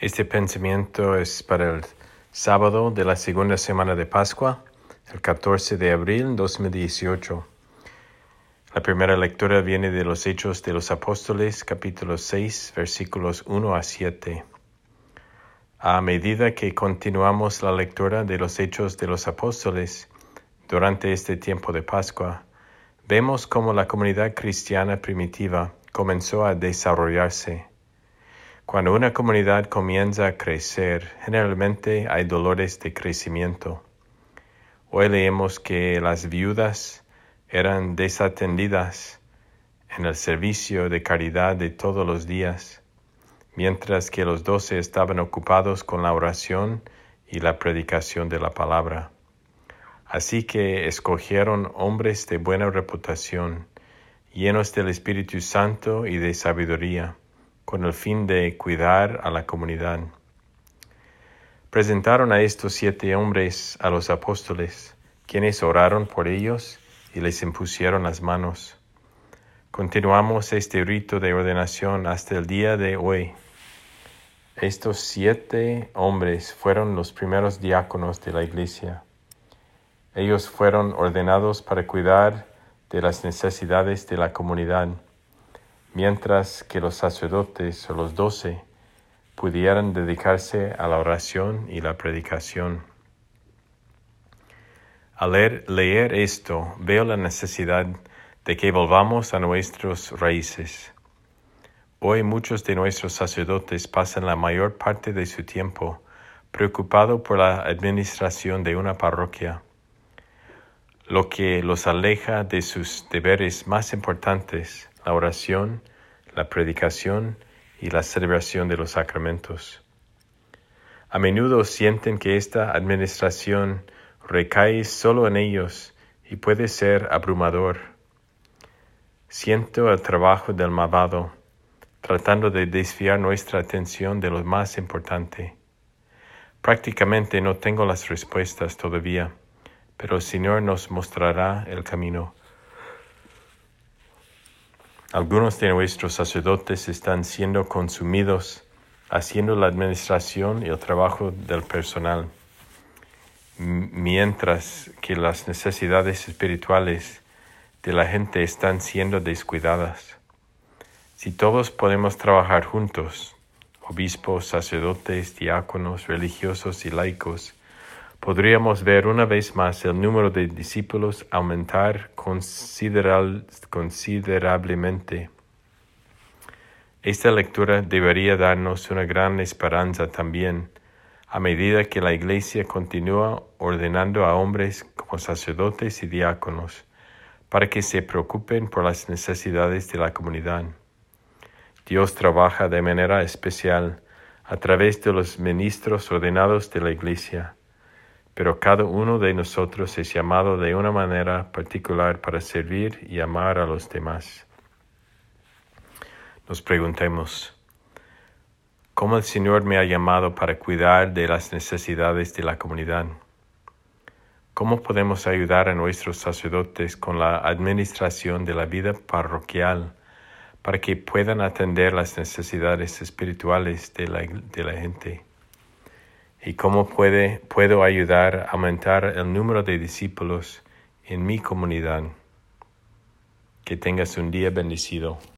Este pensamiento es para el sábado de la segunda semana de Pascua, el 14 de abril 2018. La primera lectura viene de los Hechos de los Apóstoles, capítulo 6, versículos 1 a 7. A medida que continuamos la lectura de los Hechos de los Apóstoles durante este tiempo de Pascua, vemos cómo la comunidad cristiana primitiva comenzó a desarrollarse cuando una comunidad comienza a crecer, generalmente hay dolores de crecimiento. Hoy leemos que las viudas eran desatendidas en el servicio de caridad de todos los días, mientras que los doce estaban ocupados con la oración y la predicación de la palabra. Así que escogieron hombres de buena reputación, llenos del Espíritu Santo y de sabiduría con el fin de cuidar a la comunidad. Presentaron a estos siete hombres a los apóstoles, quienes oraron por ellos y les impusieron las manos. Continuamos este rito de ordenación hasta el día de hoy. Estos siete hombres fueron los primeros diáconos de la iglesia. Ellos fueron ordenados para cuidar de las necesidades de la comunidad mientras que los sacerdotes o los doce pudieran dedicarse a la oración y la predicación. Al leer, esto, veo la necesidad de que volvamos a nuestras raíces. Hoy muchos de nuestros sacerdotes pasan la mayor parte de su tiempo preocupados por la administración de una parroquia, lo que los aleja de sus deberes más importantes la oración, la predicación y la celebración de los sacramentos. A menudo sienten que esta administración recae solo en ellos y puede ser abrumador. Siento el trabajo del malvado, tratando de desviar nuestra atención de lo más importante. Prácticamente no tengo las respuestas todavía, pero el Señor nos mostrará el camino. Algunos de nuestros sacerdotes están siendo consumidos haciendo la administración y el trabajo del personal, mientras que las necesidades espirituales de la gente están siendo descuidadas. Si todos podemos trabajar juntos, obispos, sacerdotes, diáconos, religiosos y laicos, podríamos ver una vez más el número de discípulos aumentar considerablemente. Esta lectura debería darnos una gran esperanza también, a medida que la Iglesia continúa ordenando a hombres como sacerdotes y diáconos para que se preocupen por las necesidades de la comunidad. Dios trabaja de manera especial a través de los ministros ordenados de la Iglesia pero cada uno de nosotros es llamado de una manera particular para servir y amar a los demás. Nos preguntemos, ¿cómo el Señor me ha llamado para cuidar de las necesidades de la comunidad? ¿Cómo podemos ayudar a nuestros sacerdotes con la administración de la vida parroquial para que puedan atender las necesidades espirituales de la, de la gente? Y cómo puede, puedo ayudar a aumentar el número de discípulos en mi comunidad. Que tengas un día bendecido.